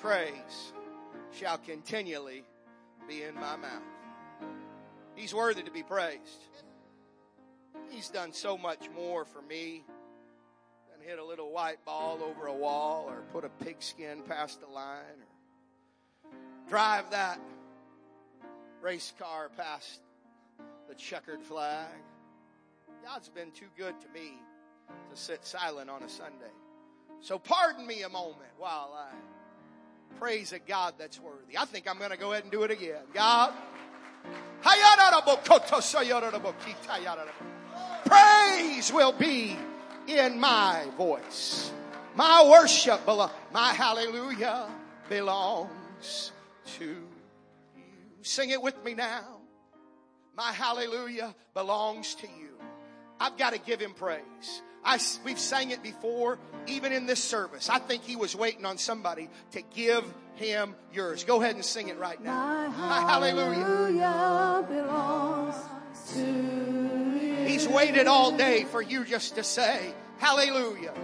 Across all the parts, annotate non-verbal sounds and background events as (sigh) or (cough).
praise shall continually be in my mouth. He's worthy to be praised. He's done so much more for me than hit a little white ball over a wall or put a pigskin past the line or drive that race car past the checkered flag. God's been too good to me to sit silent on a Sunday. So pardon me a moment while I praise a God that's worthy. I think I'm going to go ahead and do it again. God. Praise will be in my voice. My worship my hallelujah belongs to you. Sing it with me now. My hallelujah belongs to you. I've got to give him praise. I, we've sang it before, even in this service. I think he was waiting on somebody to give him yours. Go ahead and sing it right now. My (laughs) hallelujah belongs to you. He's waited all day for you just to say, Hallelujah.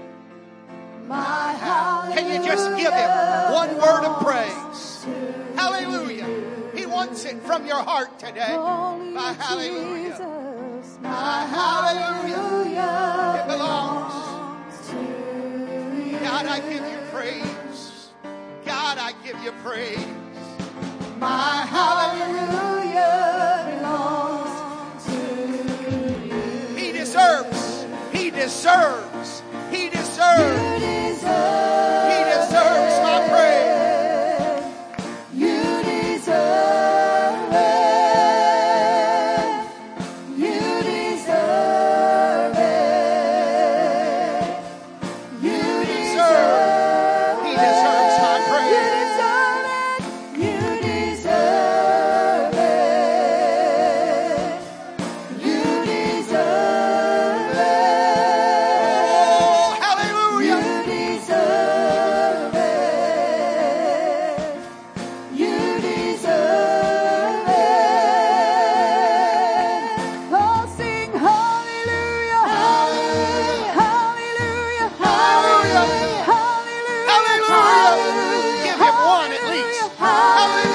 My hallelujah Can you just give him one word of praise? Hallelujah. He wants it from your heart today. My hallelujah. My hallelujah. God, I give you praise. God, I give you praise. My hallelujah belongs to you. He deserves. He deserves. He deserves. You deserve. Somebody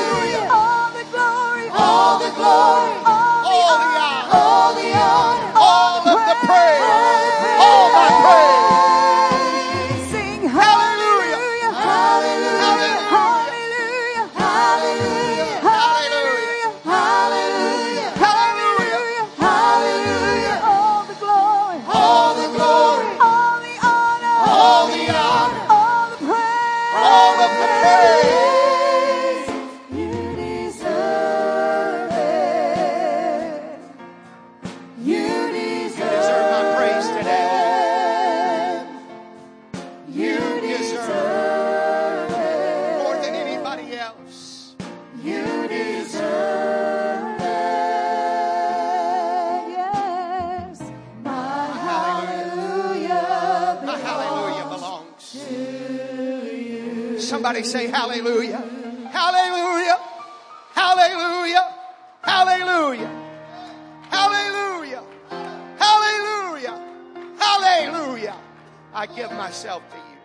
give myself to you.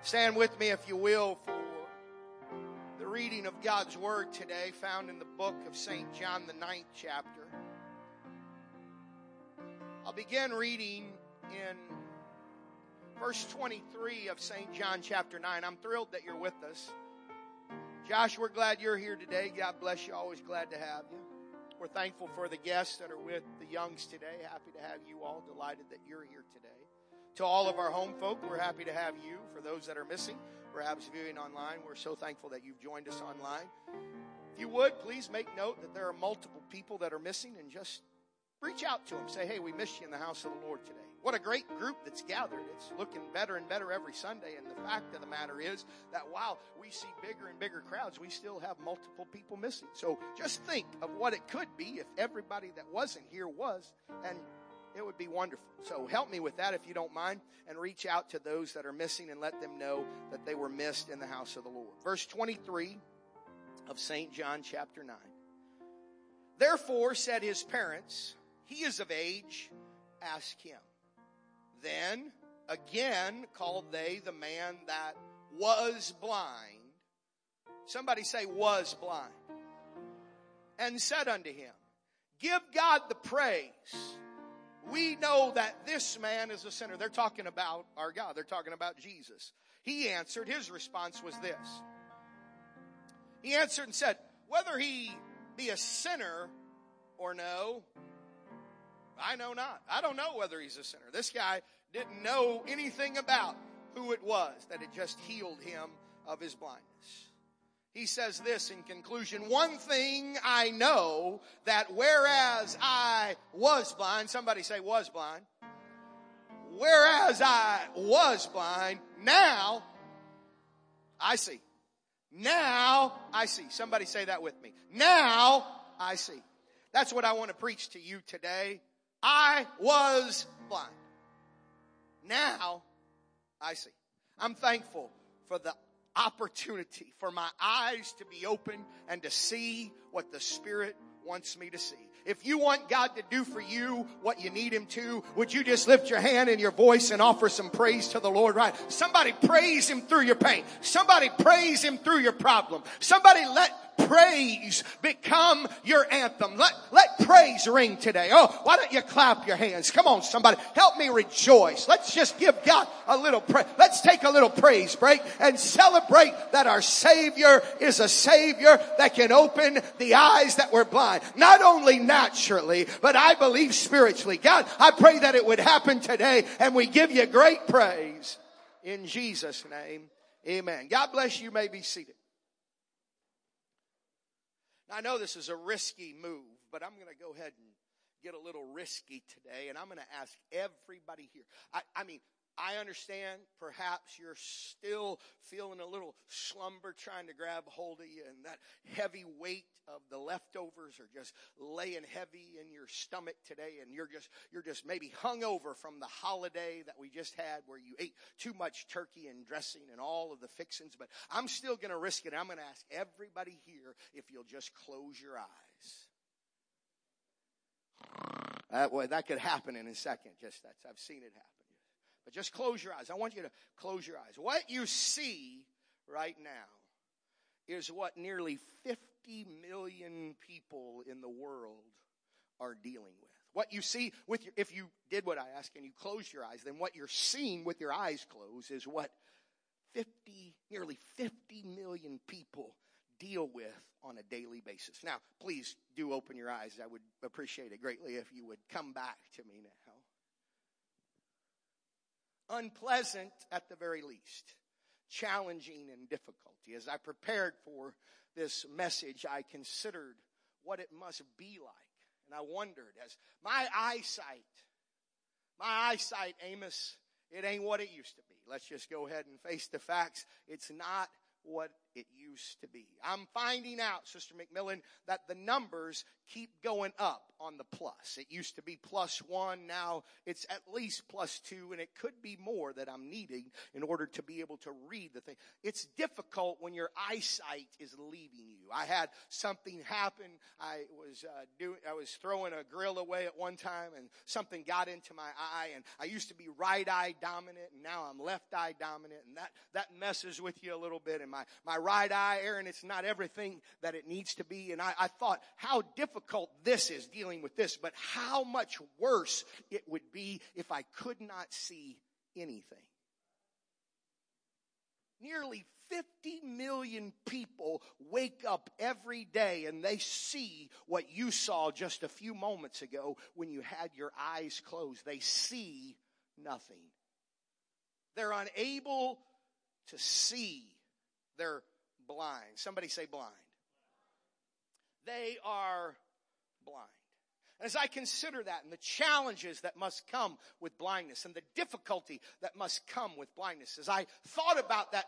Stand with me, if you will, for the reading of God's Word today, found in the book of St. John, the ninth chapter. I'll begin reading in verse 23 of St. John chapter 9. I'm thrilled that you're with us. Josh, we're glad you're here today. God bless you. Always glad to have you. We're thankful for the guests that are with the Youngs today. Happy to have you all. Delighted that you're here today. To all of our home folk, we're happy to have you. For those that are missing, perhaps viewing online, we're so thankful that you've joined us online. If you would, please make note that there are multiple people that are missing and just reach out to them. Say, hey, we missed you in the house of the Lord today. What a great group that's gathered. It's looking better and better every Sunday. And the fact of the matter is that while we see bigger and bigger crowds, we still have multiple people missing. So just think of what it could be if everybody that wasn't here was, and it would be wonderful. So help me with that if you don't mind, and reach out to those that are missing and let them know that they were missed in the house of the Lord. Verse 23 of St. John chapter 9. Therefore said his parents, He is of age, ask him. Then again called they the man that was blind Somebody say was blind. And said unto him, Give God the praise. We know that this man is a sinner. They're talking about our God. They're talking about Jesus. He answered, his response was this. He answered and said, Whether he be a sinner or no, I know not. I don't know whether he's a sinner. This guy didn't know anything about who it was that had just healed him of his blindness. He says this in conclusion, one thing I know that whereas I was blind, somebody say was blind, whereas I was blind, now I see. Now I see. Somebody say that with me. Now I see. That's what I want to preach to you today. I was blind. Now I see. I'm thankful for the opportunity for my eyes to be open and to see what the Spirit wants me to see. If you want God to do for you what you need Him to, would you just lift your hand and your voice and offer some praise to the Lord, right? Somebody praise Him through your pain. Somebody praise Him through your problem. Somebody let praise become your anthem. Let, let praise ring today. Oh, why don't you clap your hands? Come on, somebody. Help me rejoice. Let's just give God a little praise. Let's take a little praise break and celebrate that our Savior is a Savior that can open the eyes that were blind. Not only naturally, but I believe spiritually. God, I pray that it would happen today and we give you great praise. In Jesus' name, amen. God bless you. you may be seated. I know this is a risky move, but I'm going to go ahead and get a little risky today, and I'm going to ask everybody here. I, I mean, I understand perhaps you're still feeling a little slumber trying to grab hold of you and that heavy weight of the leftovers are just laying heavy in your stomach today and you're just, you're just maybe hung over from the holiday that we just had where you ate too much turkey and dressing and all of the fixings. But I'm still going to risk it. I'm going to ask everybody here if you'll just close your eyes. That, way, that could happen in a second. Just that's, I've seen it happen. But just close your eyes. I want you to close your eyes. What you see right now is what nearly 50 million people in the world are dealing with. What you see with your, if you did what I asked and you close your eyes, then what you're seeing with your eyes closed is what 50, nearly 50 million people deal with on a daily basis. Now, please do open your eyes. I would appreciate it greatly if you would come back to me now unpleasant at the very least, challenging and difficulty. As I prepared for this message, I considered what it must be like. And I wondered as my eyesight, my eyesight, Amos, it ain't what it used to be. Let's just go ahead and face the facts. It's not what it used to be. I'm finding out, Sister McMillan, that the numbers keep going up on the plus. It used to be plus one, now it's at least plus two, and it could be more that I'm needing in order to be able to read the thing. It's difficult when your eyesight is leaving you. I had something happen. I was uh, doing, I was throwing a grill away at one time, and something got into my eye, and I used to be right eye dominant, and now I'm left eye dominant, and that that messes with you a little bit, and my my right eye, Aaron, it's not everything that it needs to be. And I, I thought how difficult this is dealing with this, but how much worse it would be if I could not see anything. Nearly 50 million people wake up every day and they see what you saw just a few moments ago when you had your eyes closed. They see nothing. They're unable to see. They're blind. Somebody say blind. They are blind. And As I consider that and the challenges that must come with blindness and the difficulty that must come with blindness, as I thought about that,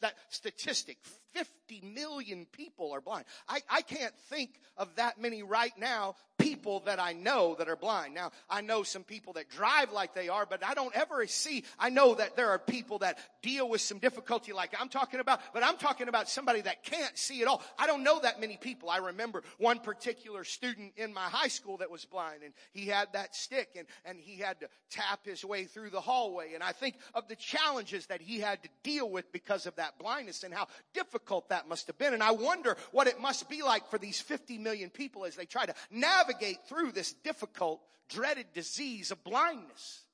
that statistic, 50 million people are blind. I, I can't think of that many right now people that I know that are blind. Now, I know some people that drive like they are, but I don't ever see, I know that there are people that deal with some difficulty like I'm talking about, but I'm talking about somebody that can't see at all. I don't know that many people. I remember one particular student in my high school that was blind and he had that stick and, and he had to tap his way through the hallway. And I think of the challenges that he had to deal with because of that blindness and how difficult that must have been. And I wonder what it must be like for these 50 million people as they try to navigate through this difficult, dreaded disease of blindness.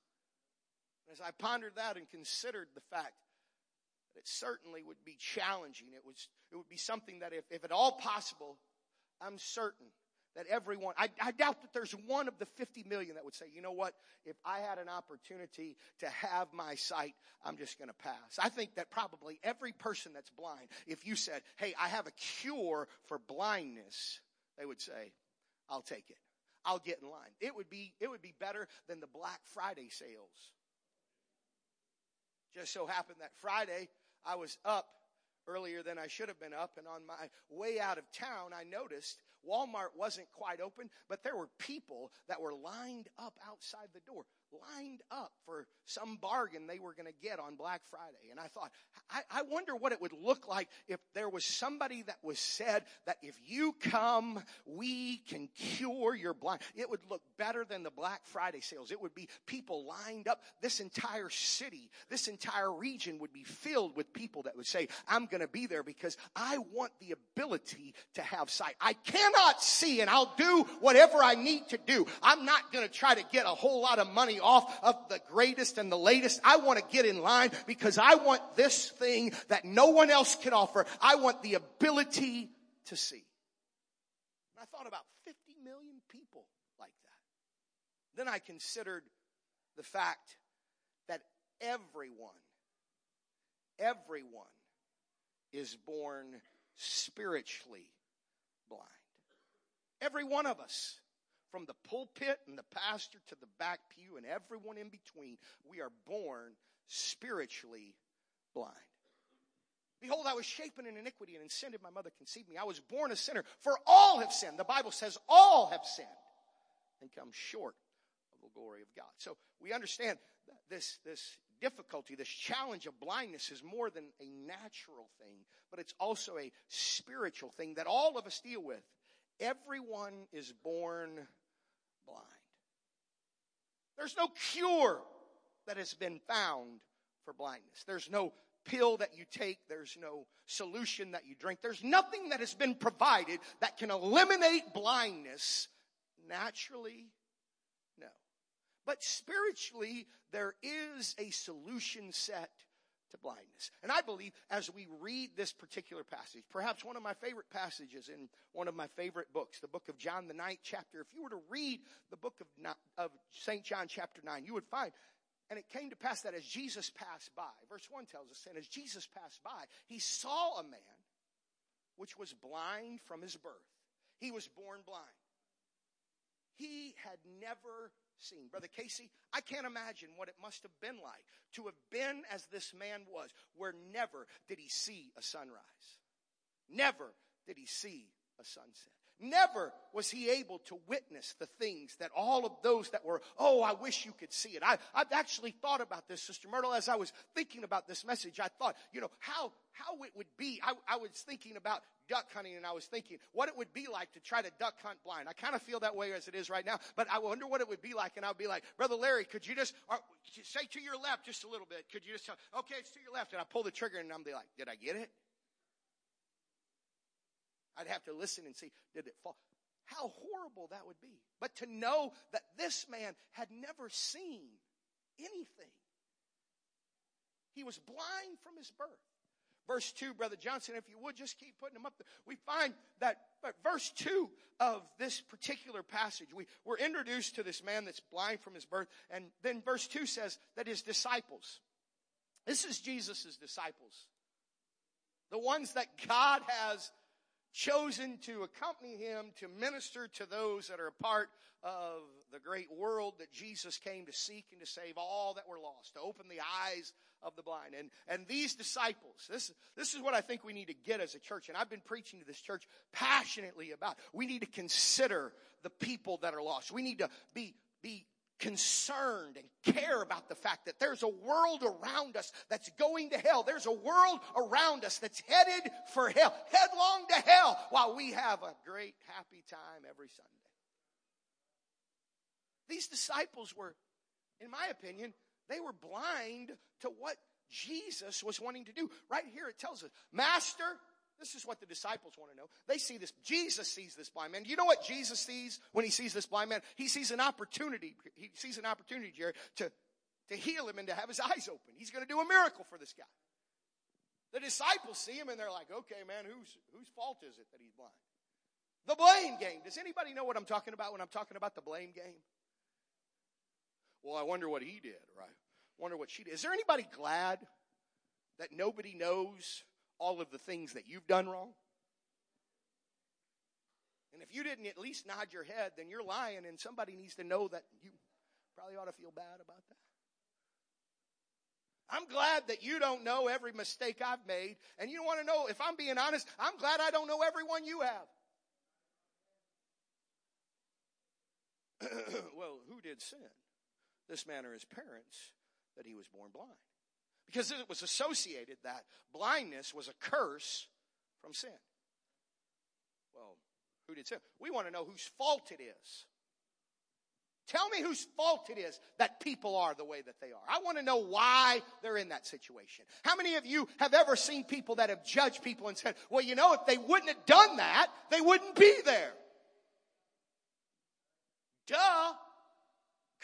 As I pondered that and considered the fact that it certainly would be challenging, it was, it would be something that if, if at all possible, I'm certain that everyone, I, I, doubt that there's one of the 50 million that would say, you know what, if I had an opportunity to have my sight, I'm just going to pass. I think that probably every person that's blind, if you said, hey, I have a cure for blindness, they would say, I'll take it. I'll get in line. It would be, it would be better than the Black Friday sales. Just so happened that Friday I was up earlier than I should have been up and on my way out of town I noticed Walmart wasn't quite open, but there were people that were lined up outside the door lined up for some bargain they were going to get on Black Friday. And I thought, I, I, wonder what it would look like if there was somebody that was said that if you come, we can cure your blind. It would look better than the Black Friday sales. It would be people lined up. This entire city, this entire region would be filled with people that would say, I'm going to be there because I want the ability to have sight. I cannot see and I'll do whatever I need to do. I'm not going to try to get a whole lot of money off of the greatest and the latest. I want to get in line because I want this thing that no one else can offer. I want the ability to see. And I thought about 50 million people like that. Then I considered the fact that everyone, everyone is born spiritually blind. Every one of us from the pulpit and the pastor to the back pew and everyone in between, we are born spiritually blind. Behold, I was shapen in iniquity, and in sin did my mother conceive me. I was born a sinner, for all have sinned. The Bible says all have sinned and come short of the glory of God. So we understand this, this difficulty, this challenge of blindness is more than a natural thing, but it's also a spiritual thing that all of us deal with. Everyone is born blind. There's no cure that has been found for blindness. There's no pill that you take. There's no solution that you drink. There's nothing that has been provided that can eliminate blindness naturally. No. But spiritually, there is a solution set to blindness. And I believe as we read this particular passage, perhaps one of my favorite passages in one of my favorite books, the book of John, the ninth chapter, if you were to read the book of, of St. John chapter 9, you would find, and it came to pass that as Jesus passed by, verse 1 tells us, and as Jesus passed by, he saw a man which was blind from his birth. He was born blind. He had never seen. Brother Casey, I can't imagine what it must have been like to have been as this man was, where never did he see a sunrise. Never did he see a sunset. Never was he able to witness the things that all of those that were, oh, I wish you could see it. I, I've actually thought about this, Sister Myrtle, as I was thinking about this message. I thought, you know, how, how it would be. I, I was thinking about duck hunting and I was thinking what it would be like to try to duck hunt blind. I kind of feel that way as it is right now, but I wonder what it would be like. And I'd be like, Brother Larry, could you just or, say to your left just a little bit? Could you just tell, okay, it's to your left. And I pull the trigger and I'm be like, did I get it? I'd have to listen and see, did it fall? How horrible that would be. But to know that this man had never seen anything. He was blind from his birth. Verse 2, Brother Johnson, if you would just keep putting them up there. We find that verse 2 of this particular passage, we, we're introduced to this man that's blind from his birth. And then verse 2 says that his disciples, this is Jesus' disciples, the ones that God has chosen to accompany him to minister to those that are a part of the great world that Jesus came to seek and to save all that were lost, to open the eyes of the blind. And, and these disciples, this, this is what I think we need to get as a church. And I've been preaching to this church passionately about. We need to consider the people that are lost. We need to be, be concerned and care about the fact that there's a world around us that's going to hell. There's a world around us that's headed for hell, headlong to hell, while we have a great happy time every Sunday. These disciples were, in my opinion, they were blind to what Jesus was wanting to do. Right here it tells us, Master, this is what the disciples want to know. They see this. Jesus sees this blind man. Do you know what Jesus sees when he sees this blind man? He sees an opportunity. He sees an opportunity, Jerry, to, to heal him and to have his eyes open. He's going to do a miracle for this guy. The disciples see him and they're like, okay, man, whose, whose fault is it that he's blind? The blame game. Does anybody know what I'm talking about when I'm talking about the blame game? Well, I wonder what he did, right? Wonder what she did. Is there anybody glad that nobody knows all of the things that you've done wrong? And if you didn't at least nod your head, then you're lying, and somebody needs to know that you probably ought to feel bad about that. I'm glad that you don't know every mistake I've made. And you want to know, if I'm being honest, I'm glad I don't know every one you have. (clears throat) well, who did sin? This man or his parents that he was born blind because it was associated that blindness was a curse from sin. Well, who did sin? We want to know whose fault it is. Tell me whose fault it is that people are the way that they are. I want to know why they're in that situation. How many of you have ever seen people that have judged people and said, well, you know, if they wouldn't have done that, they wouldn't be there? Duh.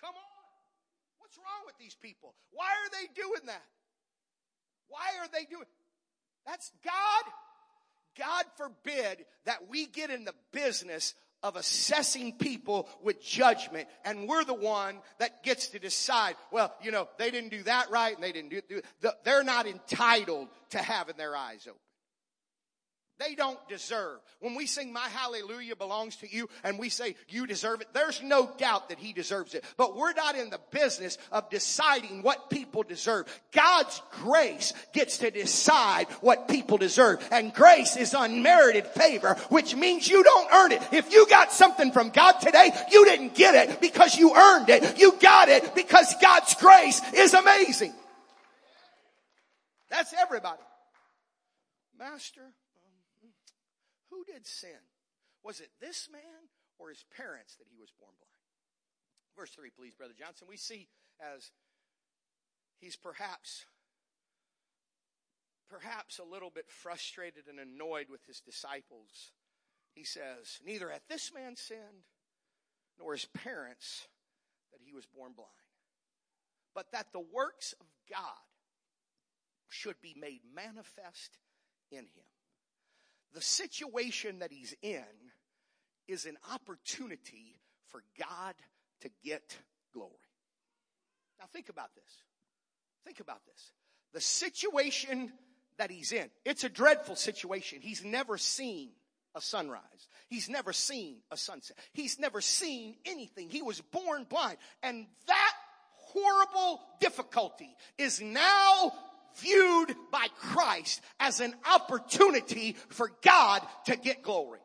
Come on. What's wrong with these people? Why are they doing that? Why are they doing? That's God. God forbid that we get in the business of assessing people with judgment and we're the one that gets to decide well you know they didn't do that right and they didn't do, do they're not entitled to having their eyes open they don't deserve. When we sing my hallelujah belongs to you and we say you deserve it, there's no doubt that he deserves it. But we're not in the business of deciding what people deserve. God's grace gets to decide what people deserve. And grace is unmerited favor, which means you don't earn it. If you got something from God today, you didn't get it because you earned it. You got it because God's grace is amazing. That's everybody. Master, who did sin? Was it this man or his parents that he was born blind? Verse 3, please, Brother Johnson. We see as he's perhaps perhaps a little bit frustrated and annoyed with his disciples. He says, Neither hath this man sinned, nor his parents, that he was born blind, but that the works of God should be made manifest in him the situation that he's in is an opportunity for God to get glory. Now think about this. Think about this. The situation that he's in, it's a dreadful situation. He's never seen a sunrise. He's never seen a sunset. He's never seen anything. He was born blind. And that horrible difficulty is now viewed by Christ as an opportunity for God to get glory.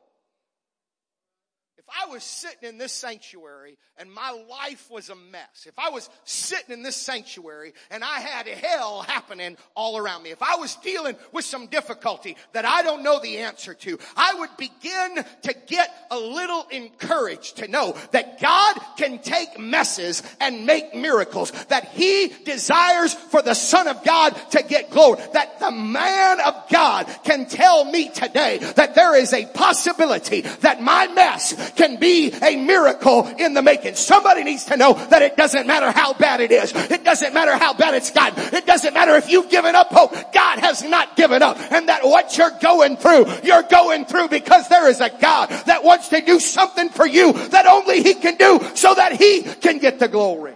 If I was sitting in this sanctuary and my life was a mess, if I was sitting in this sanctuary and I had hell happening all around me, if I was dealing with some difficulty that I don't know the answer to, I would begin to get a little encouraged to know that God can take messes and make miracles, that He desires for the Son of God to get glory, that the man of God can tell me today that there is a possibility that my mess can be a miracle in the making. Somebody needs to know that it doesn't matter how bad it is. It doesn't matter how bad it's gotten. It doesn't matter if you've given up hope. God has not given up. And that what you're going through, you're going through because there is a God that wants to do something for you that only He can do so that He can get the glory.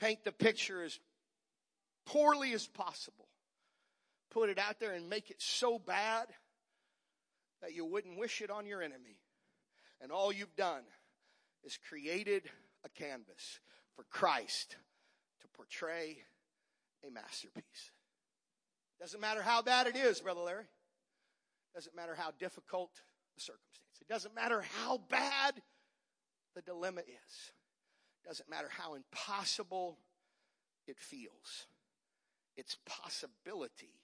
Paint the picture as poorly as possible. Put it out there and make it so bad that you wouldn't wish it on your enemy. And all you've done is created a canvas for Christ to portray a masterpiece. Doesn't matter how bad it is, Brother Larry. Doesn't matter how difficult the circumstance. It doesn't matter how bad the dilemma is. Doesn't matter how impossible it feels. It's possibility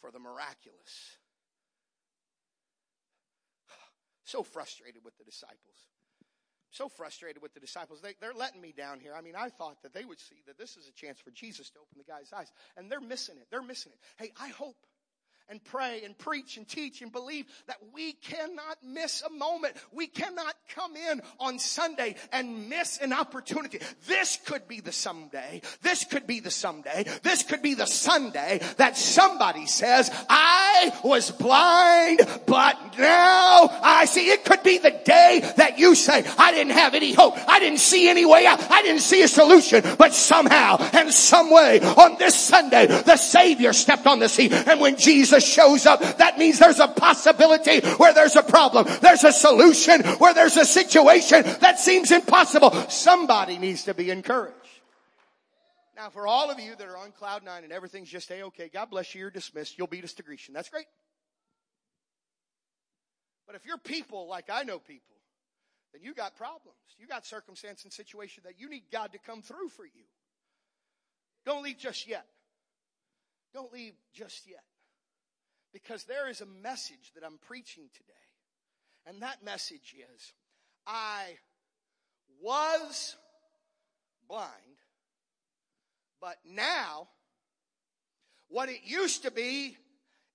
for the miraculous. So frustrated with the disciples. So frustrated with the disciples. They, they're letting me down here. I mean, I thought that they would see that this is a chance for Jesus to open the guy's eyes. And they're missing it. They're missing it. Hey, I hope and pray and preach and teach and believe that we cannot miss a moment. We cannot come in on Sunday and miss an opportunity. This could be the someday. This could be the someday. This could be the Sunday that somebody says, I was blind, but now I see. It could be the day that you say, I didn't have any hope. I didn't see any way out. I didn't see a solution, but somehow and some way on this Sunday, the Savior stepped on the scene. And when Jesus Jesus shows up, that means there's a possibility where there's a problem. There's a solution where there's a situation that seems impossible. Somebody needs to be encouraged. Now, for all of you that are on cloud nine and everything's just a okay, God bless you, you're dismissed. You'll beat us to Grecian. That's great. But if you're people like I know people, then you got problems. You got circumstance and situation that you need God to come through for you. Don't leave just yet. Don't leave just yet. Because there is a message that I'm preaching today. And that message is, I was blind, but now, what it used to be,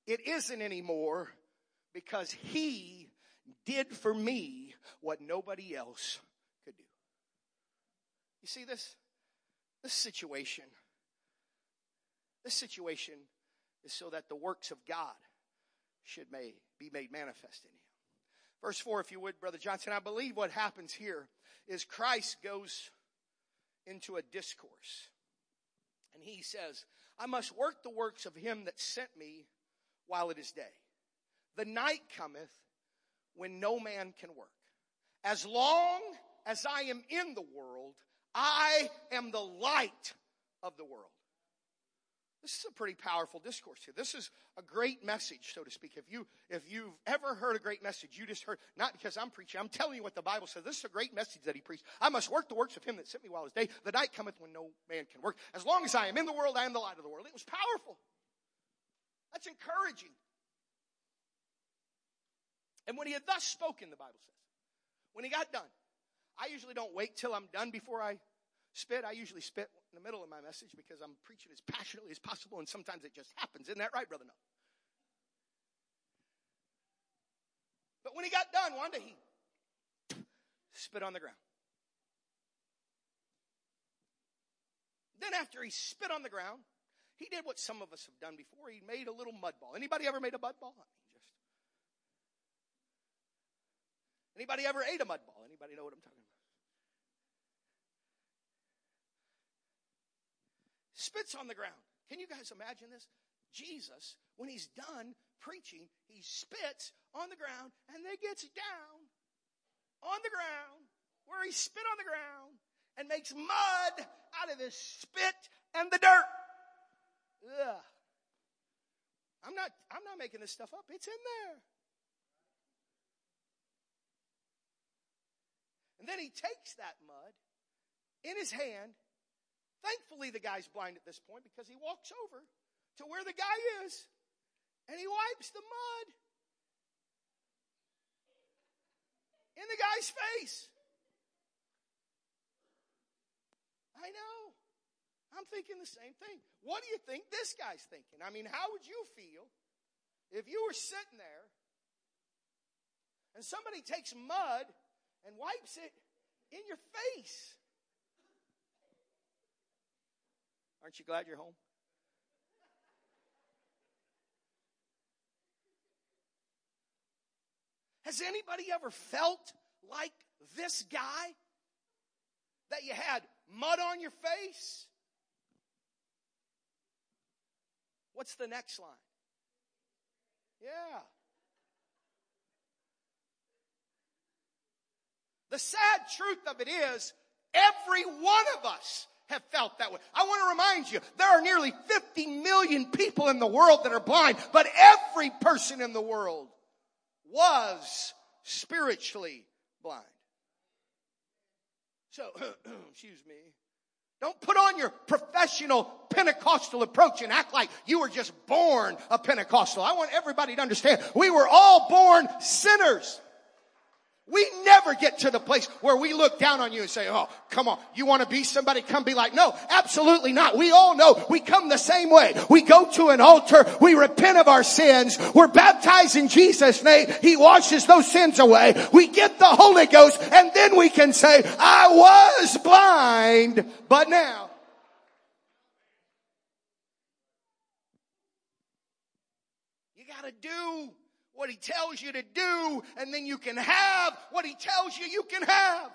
it isn't anymore because He did for me what nobody else could do. You see this? This situation, this situation is so that the works of God should may, be made manifest in him. Verse 4, if you would, Brother Johnson, I believe what happens here is Christ goes into a discourse. And he says, I must work the works of him that sent me while it is day. The night cometh when no man can work. As long as I am in the world, I am the light of the world. This is a pretty powerful discourse here. This is a great message, so to speak. If you if you've ever heard a great message, you just heard not because I'm preaching. I'm telling you what the Bible says. This is a great message that he preached. I must work the works of him that sent me while it's day. The night cometh when no man can work. As long as I am in the world, I am the light of the world. It was powerful. That's encouraging. And when he had thus spoken, the Bible says, when he got done, I usually don't wait till I'm done before I spit. I usually spit in the middle of my message because I'm preaching as passionately as possible, and sometimes it just happens. Isn't that right, Brother No? But when he got done, one day he spit on the ground. Then after he spit on the ground, he did what some of us have done before. He made a little mud ball. Anybody ever made a mud ball? just Anybody ever ate a mud ball? Anybody know what I'm talking about? Spits on the ground. Can you guys imagine this? Jesus, when he's done preaching, he spits on the ground and then gets down on the ground where he spit on the ground and makes mud out of his spit and the dirt. Ugh. I'm not, I'm not making this stuff up. It's in there. And then he takes that mud in his hand Thankfully, the guy's blind at this point because he walks over to where the guy is and he wipes the mud in the guy's face. I know. I'm thinking the same thing. What do you think this guy's thinking? I mean, how would you feel if you were sitting there and somebody takes mud and wipes it in your face? Aren't you glad you're home? Has anybody ever felt like this guy? That you had mud on your face? What's the next line? Yeah. The sad truth of it is, every one of us have felt that way. I want to remind you, there are nearly 50 million people in the world that are blind, but every person in the world was spiritually blind. So, (clears throat) excuse me. Don't put on your professional Pentecostal approach and act like you were just born a Pentecostal. I want everybody to understand we were all born sinners. We never get to the place where we look down on you and say, oh, come on, you want to be somebody? Come be like, no, absolutely not. We all know we come the same way. We go to an altar, we repent of our sins, we're baptized in Jesus' name, He washes those sins away, we get the Holy Ghost, and then we can say, I was blind, but now. You gotta do what he tells you to do, and then you can have what he tells you you can have.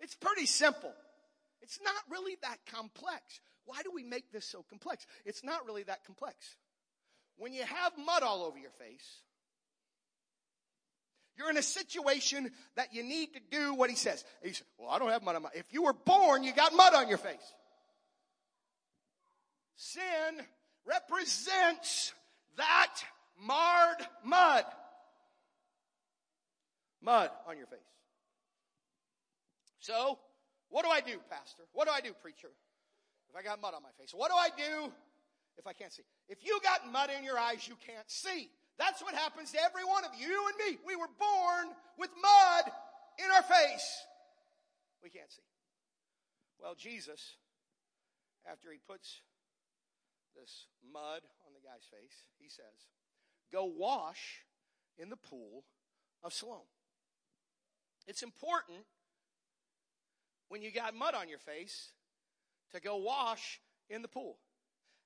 It's pretty simple. It's not really that complex. Why do we make this so complex? It's not really that complex. When you have mud all over your face, you're in a situation that you need to do what he says. He said, well, I don't have mud on my, if you were born, you got mud on your face. Sin represents that marred mud. Mud on your face. So, what do I do, Pastor? What do I do, preacher? If I got mud on my face, what do I do if I can't see? If you got mud in your eyes, you can't see. That's what happens to every one of you, you and me. We were born with mud in our face. We can't see. Well, Jesus, after he puts this mud on the guy's face, he says, go wash in the pool of Siloam. It's important when you got mud on your face to go wash in the pool.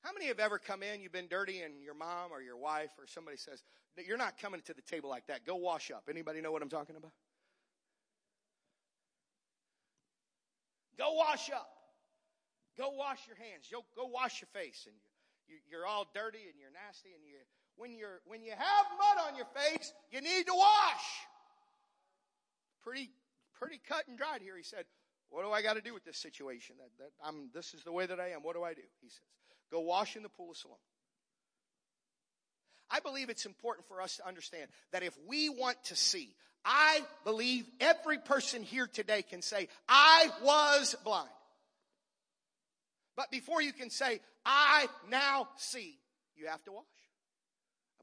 How many have ever come in, you've been dirty, and your mom or your wife or somebody says, You're not coming to the table like that. Go wash up. Anybody know what I'm talking about? Go wash up. Go wash your hands. Go, go wash your face. And you, you, are all dirty and you're nasty and you, when you're, when you have mud on your face, you need to wash. Pretty, pretty cut and dried here. He said, what do I got to do with this situation? That, that I'm, this is the way that I am. What do I do? He says, go wash in the pool of Siloam. I believe it's important for us to understand that if we want to see, I believe every person here today can say, I was blind. But before you can say, I now see, you have to wash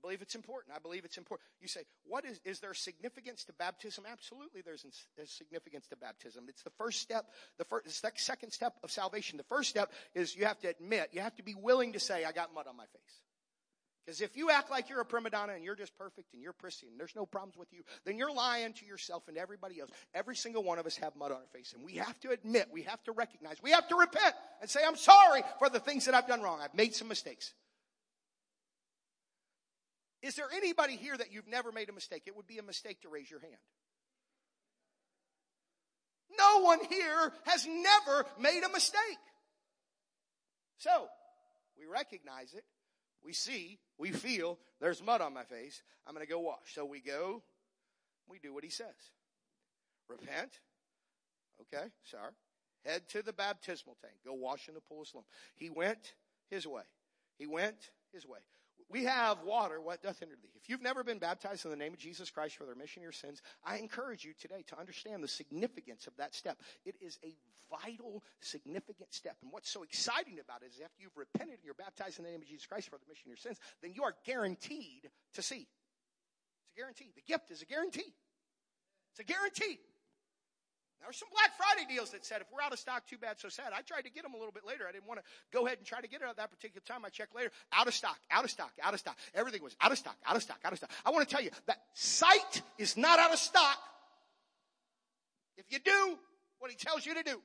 believe it's important. I believe it's important. You say, what is, is there significance to baptism? Absolutely, there's, there's significance to baptism. It's the first step, the first, the second step of salvation. The first step is you have to admit, you have to be willing to say, I got mud on my face. Because if you act like you're a prima donna and you're just perfect and you're pristine and there's no problems with you, then you're lying to yourself and everybody else. Every single one of us have mud on our face. And we have to admit, we have to recognize, we have to repent and say, I'm sorry for the things that I've done wrong. I've made some mistakes. Is there anybody here that you've never made a mistake? It would be a mistake to raise your hand. No one here has never made a mistake. So, we recognize it. We see, we feel, there's mud on my face. I'm going to go wash. So we go, we do what he says. Repent. Okay, sorry. Head to the baptismal tank. Go wash in the pool of Siloam. He went his way. He went his way we have water, what doth hinder thee? If you've never been baptized in the name of Jesus Christ for the remission of your sins, I encourage you today to understand the significance of that step. It is a vital, significant step. And what's so exciting about it is after you've repented and you're baptized in the name of Jesus Christ for the remission of your sins, then you are guaranteed to see. It's a guarantee. The gift is a guarantee. It's a guarantee. There were some Black Friday deals that said if we're out of stock, too bad, so sad. I tried to get them a little bit later. I didn't want to go ahead and try to get it at that particular time. I checked later. Out of stock, out of stock, out of stock. Everything was out of stock, out of stock, out of stock. I want to tell you that sight is not out of stock if you do what he tells you to do.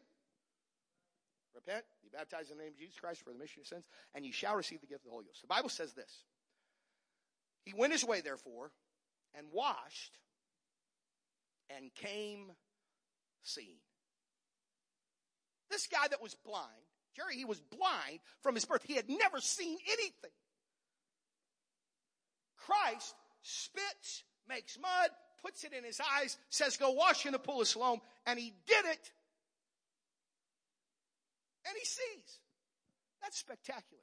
Repent, be baptized in the name of Jesus Christ for the remission of sins, and you shall receive the gift of the Holy Ghost. The Bible says this. He went his way, therefore, and washed and came seeing. This guy that was blind, Jerry, he was blind from his birth. He had never seen anything. Christ spits, makes mud, puts it in his eyes, says, Go wash in the pool of Siloam. And he did it. And he sees. That's spectacular.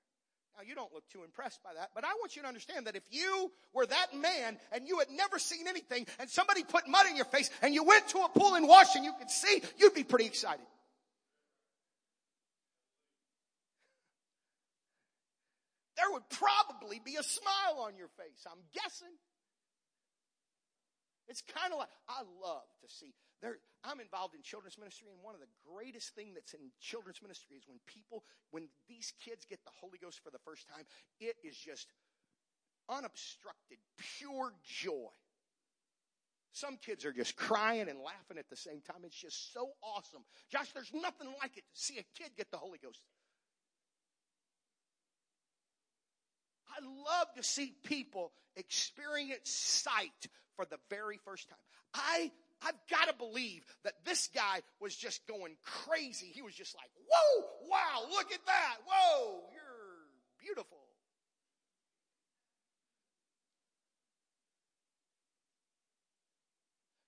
Now, you don't look too impressed by that, but I want you to understand that if you were that man and you had never seen anything and somebody put mud in your face and you went to a pool and washed and you could see, you'd be pretty excited. There would probably be a smile on your face, I'm guessing. It's kind of like, I love to see. There, I'm involved in children's ministry, and one of the greatest thing that's in children's ministry is when people, when these kids get the Holy Ghost for the first time, it is just unobstructed, pure joy. Some kids are just crying and laughing at the same time. It's just so awesome. Josh, there's nothing like it to see a kid get the Holy Ghost. I love to see people experience sight for the very first time. I I've got to believe that this guy was just going crazy. He was just like, whoa, wow, look at that. Whoa, you're beautiful.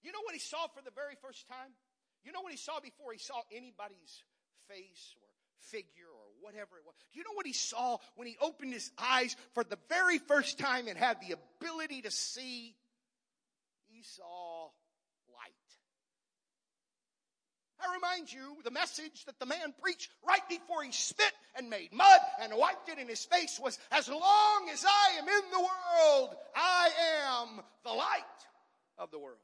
You know what he saw for the very first time? You know what he saw before he saw anybody's face or figure or whatever it was? Do you know what he saw when he opened his eyes for the very first time and had the ability to see? He saw I remind you the message that the man preached right before he spit and made mud and wiped it in his face was, as long as I am in the world, I am the light of the world.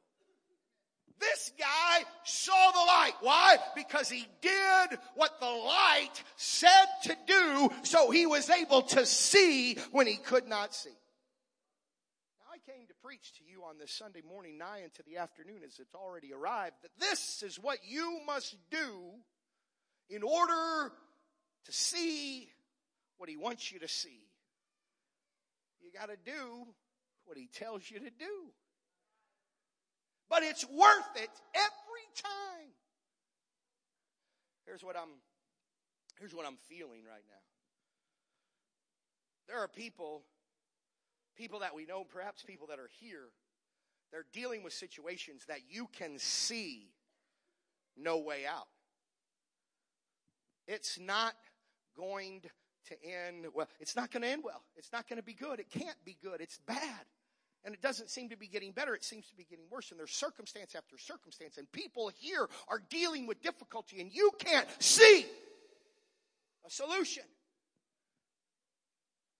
This guy saw the light. Why? Because he did what the light said to do, so he was able to see when he could not see preach to you on this Sunday morning, nigh into the afternoon as it's already arrived, that this is what you must do in order to see what he wants you to see. You got to do what he tells you to do. But it's worth it every time. Here's what I'm here's what I'm feeling right now. There are people people that we know, perhaps people that are here, they're dealing with situations that you can see no way out. It's not going to end well. It's not going to end well. It's not going to be good. It can't be good. It's bad. And it doesn't seem to be getting better. It seems to be getting worse. And there's circumstance after circumstance. And people here are dealing with difficulty and you can't see a solution.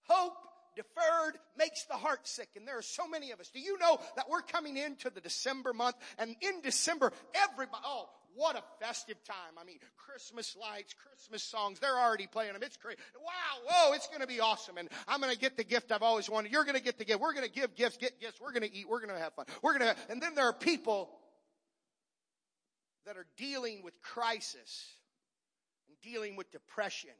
Hope deferred makes the heart sick. And there are so many of us. Do you know that we're coming into the December month and in December, everybody, oh, what a festive time. I mean, Christmas lights, Christmas songs, they're already playing them. It's great. Wow, whoa, it's going to be awesome. And I'm going to get the gift I've always wanted. You're going to get the gift. We're going to give gifts, get gifts. We're going to eat. We're going to have fun. We're going to, and then there are people that are dealing with crisis and dealing with depression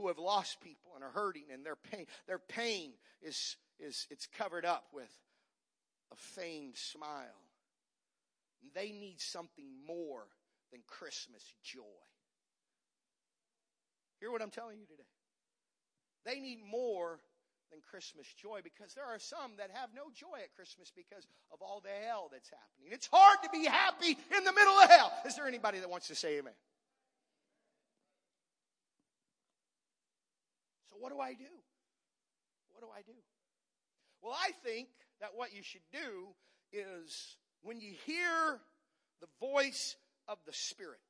who have lost people and are hurting and their pain, their pain is, is, it's covered up with a feigned smile. They need something more than Christmas joy. Hear what I'm telling you today. They need more than Christmas joy because there are some that have no joy at Christmas because of all the hell that's happening. It's hard to be happy in the middle of hell. Is there anybody that wants to say amen? What do I do? What do I do? Well, I think that what you should do is when you hear the voice of the Spirit,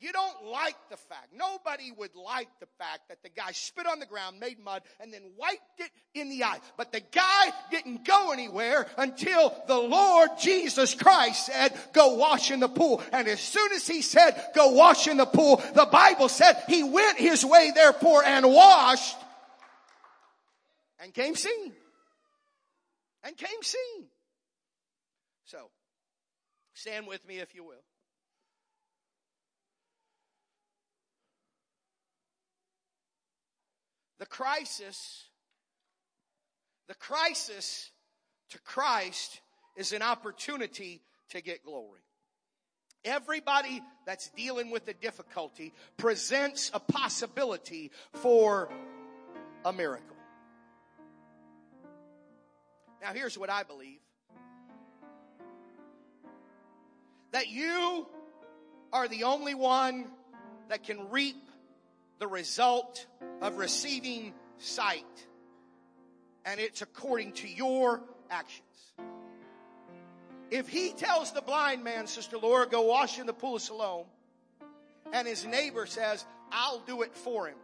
you don't like the fact, nobody would like the fact that the guy spit on the ground, made mud, and then wiped it in the eye. But the guy didn't go anywhere until the Lord Jesus Christ said, go wash in the pool. And as soon as he said, go wash in the pool, the Bible said he went his way therefore and washed and came seen. And came seen. So, stand with me if you will. the crisis, the crisis to Christ is an opportunity to get glory. Everybody that's dealing with a difficulty presents a possibility for a miracle. Now, here's what I believe that you are the only one that can reap the result of receiving sight. And it's according to your actions. If he tells the blind man, Sister Laura, go wash in the pool of Siloam, and his neighbor says, I'll do it for him,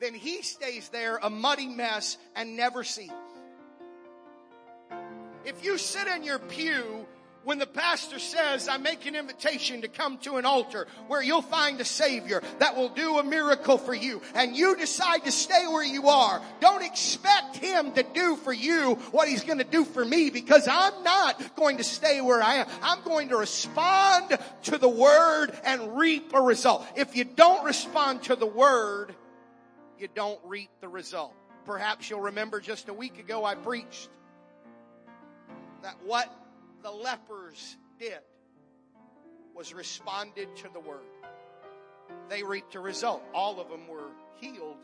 then he stays there a muddy mess and never sees. If you sit in your pew when the pastor says, I make an invitation to come to an altar where you'll find a savior that will do a miracle for you and you decide to stay where you are, don't expect him to do for you what he's going to do for me because I'm not going to stay where I am. I'm going to respond to the word and reap a result. If you don't respond to the word, you don't reap the result. Perhaps you'll remember just a week ago I preached that what the lepers did was responded to the word. They reaped a result. All of them were healed.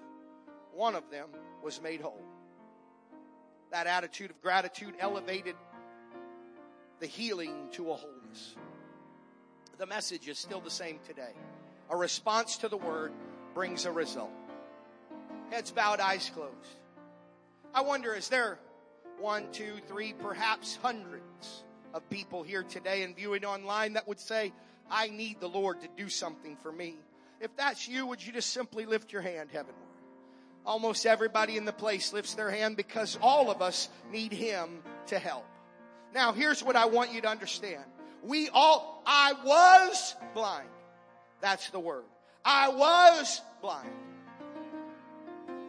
One of them was made whole. That attitude of gratitude elevated the healing to a wholeness. The message is still the same today. A response to the word brings a result. Heads bowed, eyes closed. I wonder, is there one, two, three, perhaps hundreds of people here today and viewing online that would say, I need the Lord to do something for me. If that's you, would you just simply lift your hand heavenward? Almost everybody in the place lifts their hand because all of us need Him to help. Now, here's what I want you to understand. We all, I was blind. That's the word. I was blind.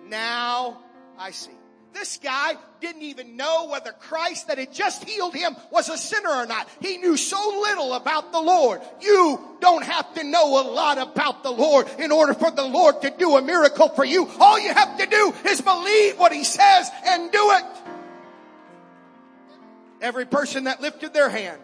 Now I see. This guy didn't even know whether Christ that had just healed him was a sinner or not. He knew so little about the Lord. You don't have to know a lot about the Lord in order for the Lord to do a miracle for you. All you have to do is believe what he says and do it. Every person that lifted their hand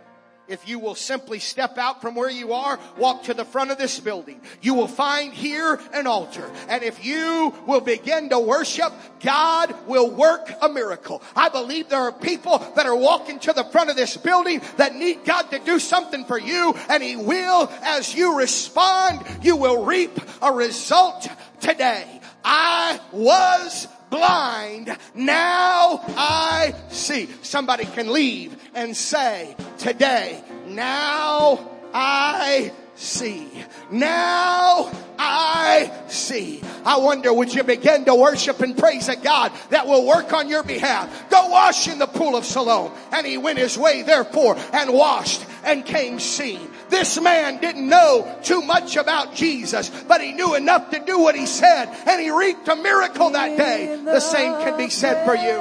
if you will simply step out from where you are, walk to the front of this building, you will find here an altar. And if you will begin to worship, God will work a miracle. I believe there are people that are walking to the front of this building that need God to do something for you and He will as you respond, you will reap a result today. I was blind. Now I see. Somebody can leave and say today, now I see. Now I see. I wonder, would you begin to worship and praise a God that will work on your behalf? Go wash in the pool of Siloam. And he went his way, therefore, and washed and came seeing. This man didn't know too much about Jesus, but he knew enough to do what he said, and he reaped a miracle that day. The same can be said for you.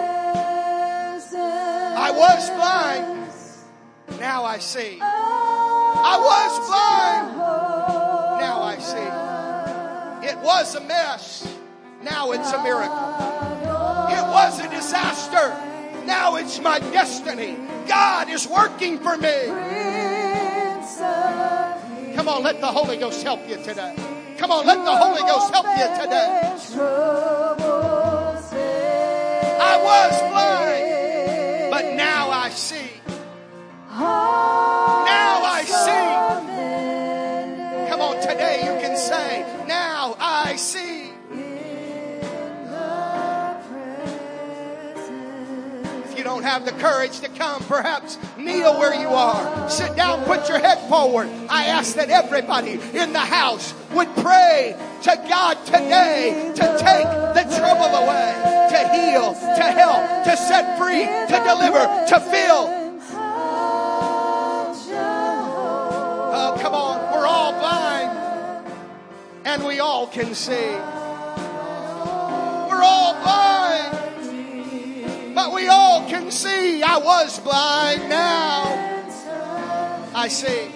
I was blind, now I see. I was blind, now I see. It was a mess, now it's a miracle. It was a disaster, now it's my destiny. God is working for me. Come on, let the Holy Ghost help you today. Come on, let the Holy Ghost help you today. I was blind, but now I see. Now You can say, Now I see. If you don't have the courage to come, perhaps kneel where you are. Sit down, put your head forward. I ask that everybody in the house would pray to God today to take the trouble away, to heal, to help, to set free, to deliver, to fill. Oh, come on. We're all blind and we all can see. We're all blind but we all can see I was blind now. I see.